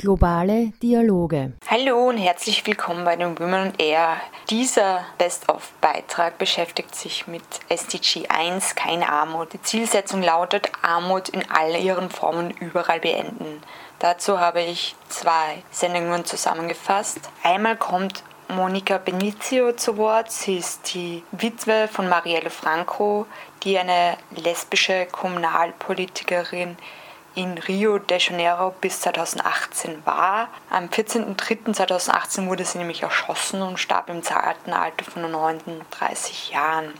Globale Dialoge. Hallo und herzlich willkommen bei den Women on Air. Dieser Best-of-Beitrag beschäftigt sich mit SDG 1, keine Armut. Die Zielsetzung lautet, Armut in all ihren Formen überall beenden. Dazu habe ich zwei Sendungen zusammengefasst. Einmal kommt Monika Benizio zu Wort. Sie ist die Witwe von Marielle Franco, die eine lesbische Kommunalpolitikerin in Rio de Janeiro bis 2018 war. Am 14.03.2018 wurde sie nämlich erschossen und starb im zarten Alter von 39 Jahren.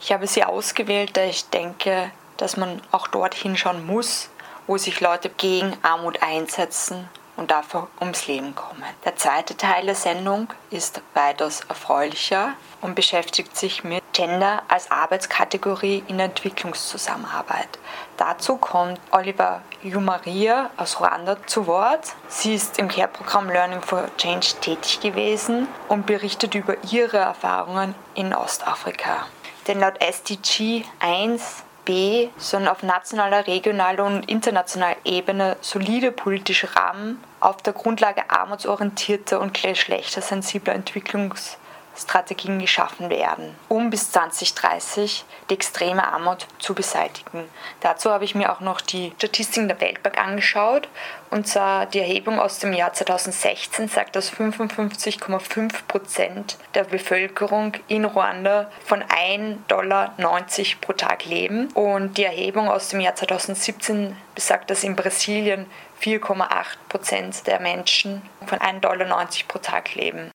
Ich habe sie ausgewählt, da ich denke, dass man auch dort hinschauen muss, wo sich Leute gegen Armut einsetzen und dafür ums Leben kommen. Der zweite Teil der Sendung ist weitaus erfreulicher und beschäftigt sich mit Gender als Arbeitskategorie in Entwicklungszusammenarbeit. Dazu kommt Oliver Jumaria aus Ruanda zu Wort. Sie ist im Care-Programm Learning for Change tätig gewesen und berichtet über ihre Erfahrungen in Ostafrika. Denn laut SDG 1 B sollen auf nationaler, regionaler und internationaler Ebene solide politische Rahmen auf der Grundlage armutsorientierter und geschlechtersensibler Entwicklungs- Strategien geschaffen werden, um bis 2030 die extreme Armut zu beseitigen. Dazu habe ich mir auch noch die Statistiken der Weltbank angeschaut und zwar die Erhebung aus dem Jahr 2016 sagt, dass 55,5 Prozent der Bevölkerung in Ruanda von 1,90 Dollar pro Tag leben und die Erhebung aus dem Jahr 2017 besagt, dass in Brasilien 4,8 Prozent der Menschen von 1,90 Dollar pro Tag leben.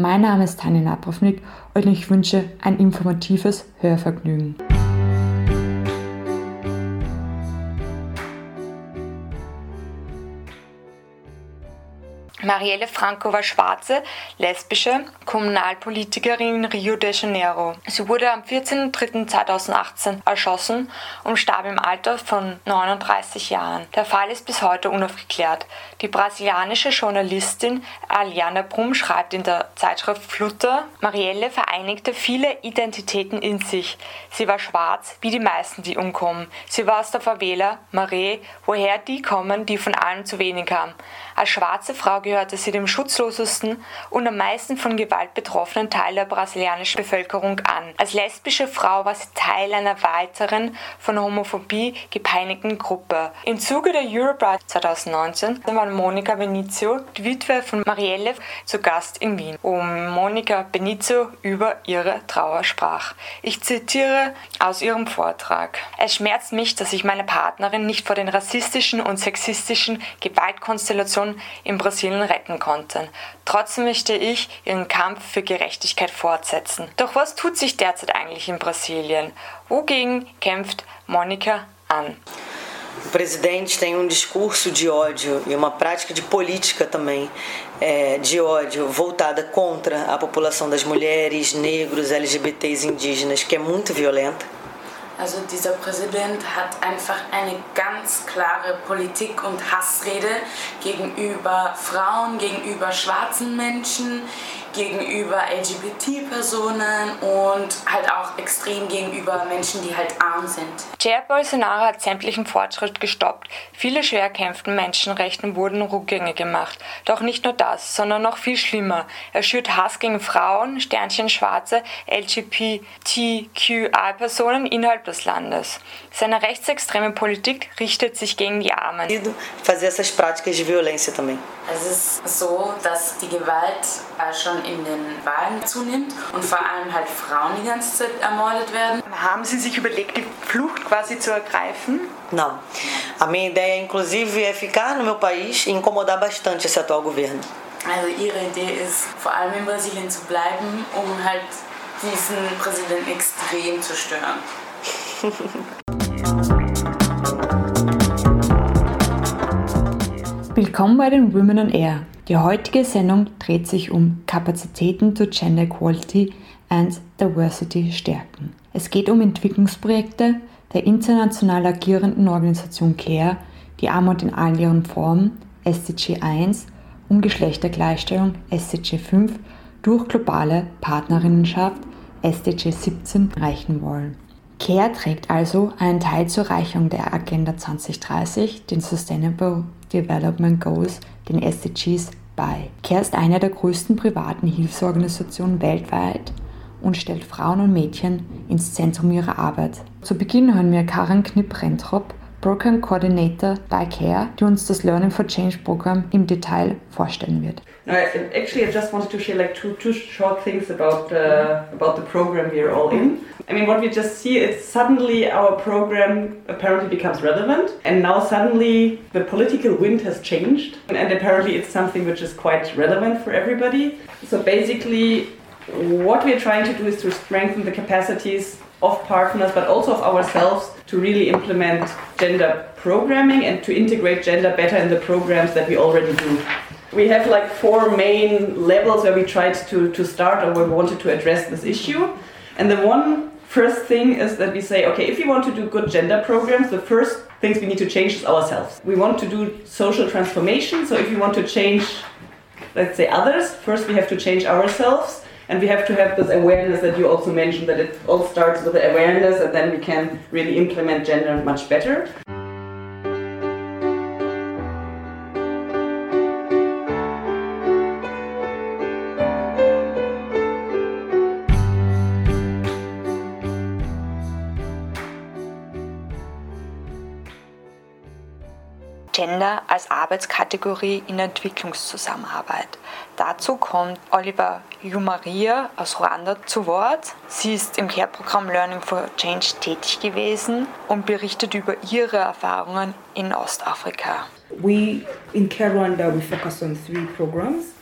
Mein Name ist Tanja Napravnik und ich wünsche ein informatives Hörvergnügen. Marielle Franco war schwarze, lesbische Kommunalpolitikerin in Rio de Janeiro. Sie wurde am 14.03.2018 erschossen und starb im Alter von 39 Jahren. Der Fall ist bis heute unaufgeklärt. Die brasilianische Journalistin Aliana Brum schreibt in der Zeitschrift Flutter, Marielle vereinigte viele Identitäten in sich. Sie war schwarz, wie die meisten, die umkommen. Sie war aus der Favela, Maré, woher die kommen, die von allen zu wenig haben. Als schwarze Frau gehörte sie dem schutzlosesten und am meisten von Gewalt betroffenen Teil der brasilianischen Bevölkerung an. Als lesbische Frau war sie Teil einer weiteren von Homophobie gepeinigten Gruppe. Im Zuge der Europride 2019 war Monika Benizio, die Witwe von Marielle, zu Gast in Wien, um Monika Benizio über ihre Trauer sprach. Ich zitiere aus ihrem Vortrag. Es schmerzt mich, dass ich meine Partnerin nicht vor den rassistischen und sexistischen Gewaltkonstellationen in Brasilien retten konnten. Trotzdem möchte ich ihren Kampf für Gerechtigkeit fortsetzen. Doch was tut sich derzeit eigentlich in Brasilien? Wogegen kämpft Monika an? O presidente tem um discurso de ódio e uma prática de política também é, de ódio voltada contra a população das mulheres, negros, LGBTs indígenas, que é muito violenta. Also dieser Präsident hat einfach eine ganz klare Politik und Hassrede gegenüber Frauen, gegenüber schwarzen Menschen, gegenüber LGBT-Personen und halt auch extrem gegenüber Menschen, die halt arm sind. Jair Bolsonaro hat sämtlichen Fortschritt gestoppt. Viele schwer erkämpften Menschenrechte wurden rückgängig gemacht. Doch nicht nur das, sondern noch viel schlimmer. Er schürt Hass gegen Frauen, Sternchen schwarze, LGBTQI-Personen innerhalb des Landes. Seine rechtsextreme Politik richtet sich gegen die Armen. Es ist so, dass die Gewalt schon in den Wahlen zunimmt und vor allem halt Frauen die ganze Zeit ermordet werden. Haben Sie sich überlegt, die Flucht quasi zu ergreifen? Não. A minha ideia, inclusive, é ficar no meu país e incomodar bastante esse atual governo. Also ihre Idee ist, vor allem in Brasilien zu bleiben, um halt diesen Präsidenten extrem zu stören. Willkommen bei den Women on Air. Die heutige Sendung dreht sich um Kapazitäten zur Gender Equality and Diversity stärken. Es geht um Entwicklungsprojekte der international agierenden Organisation CARE, die Armut in all ihren Formen SDG 1 und Geschlechtergleichstellung SDG 5 durch globale Partnerinnenschaft SDG 17 erreichen wollen. CARE trägt also einen Teil zur Erreichung der Agenda 2030, den Sustainable Development Goals, den SDGs, bei. CARE ist eine der größten privaten Hilfsorganisationen weltweit und stellt Frauen und Mädchen ins Zentrum ihrer Arbeit. Zu Beginn hören wir Karen Knipp-Rentrop, Program Coordinator CARE, die uns das Learning for Change Programm im Detail vorstellen wird. No, actually, I just wanted to share like two, two short things about uh, about the program we are all in. I mean, what we just see is suddenly our program apparently becomes relevant, and now suddenly the political wind has changed, and apparently it's something which is quite relevant for everybody. So basically, what we're trying to do is to strengthen the capacities of partners, but also of ourselves to really implement gender programming and to integrate gender better in the programs that we already do. We have like four main levels where we tried to, to start or we wanted to address this issue. And the one first thing is that we say, okay, if you want to do good gender programs, the first things we need to change is ourselves. We want to do social transformation. So if you want to change, let's say, others, first we have to change ourselves. And we have to have this awareness that you also mentioned that it all starts with the awareness and then we can really implement gender much better. Gender als Arbeitskategorie in Entwicklungszusammenarbeit. Dazu kommt Oliver Jumaria aus Ruanda zu Wort. Sie ist im Care-Programm Learning for Change tätig gewesen und berichtet über ihre Erfahrungen in Ostafrika. We in Care Rwanda we focus on three programs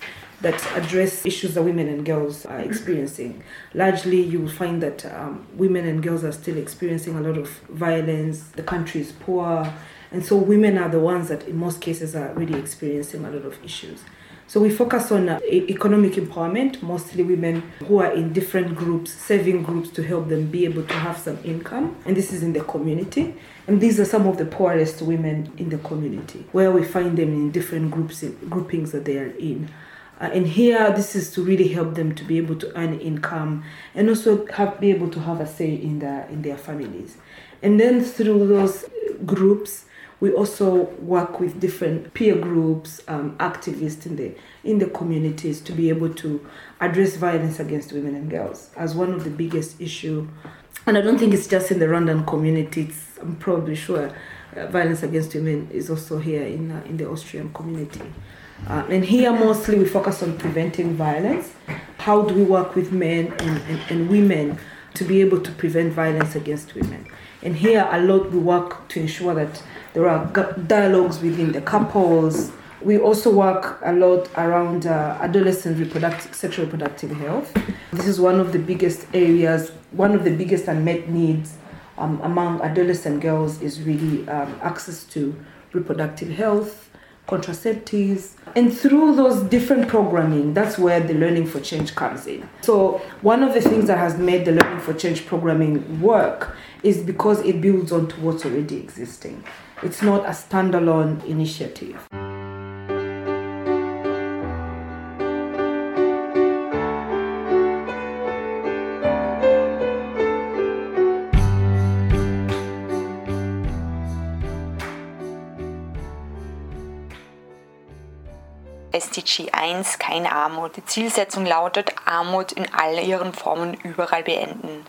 that address issues that women and girls are experiencing. Largely, you will find that um, women and girls are still experiencing a lot of violence. The country is poor. And so women are the ones that in most cases are really experiencing a lot of issues. So we focus on uh, economic empowerment, mostly women who are in different groups, saving groups to help them be able to have some income. And this is in the community. And these are some of the poorest women in the community, where we find them in different groups, groupings that they are in. Uh, and here, this is to really help them to be able to earn income and also have, be able to have a say in, the, in their families. And then through those groups, we also work with different peer groups, um, activists in the in the communities to be able to address violence against women and girls as one of the biggest issue. And I don't think it's just in the Rwandan community. It's, I'm probably sure uh, violence against women is also here in uh, in the Austrian community. Uh, and here mostly we focus on preventing violence. How do we work with men and, and, and women to be able to prevent violence against women? And here a lot we work to ensure that there are dialogues within the couples. We also work a lot around uh, adolescent reproductive, sexual reproductive health. This is one of the biggest areas, one of the biggest unmet needs um, among adolescent girls is really um, access to reproductive health, contraceptives. And through those different programming, that's where the Learning for Change comes in. So, one of the things that has made the Learning for Change programming work is because it builds on to what's already existing. It's not a standalone initiative. SDG 1, keine Armut. Die Zielsetzung lautet, Armut in all ihren Formen überall beenden.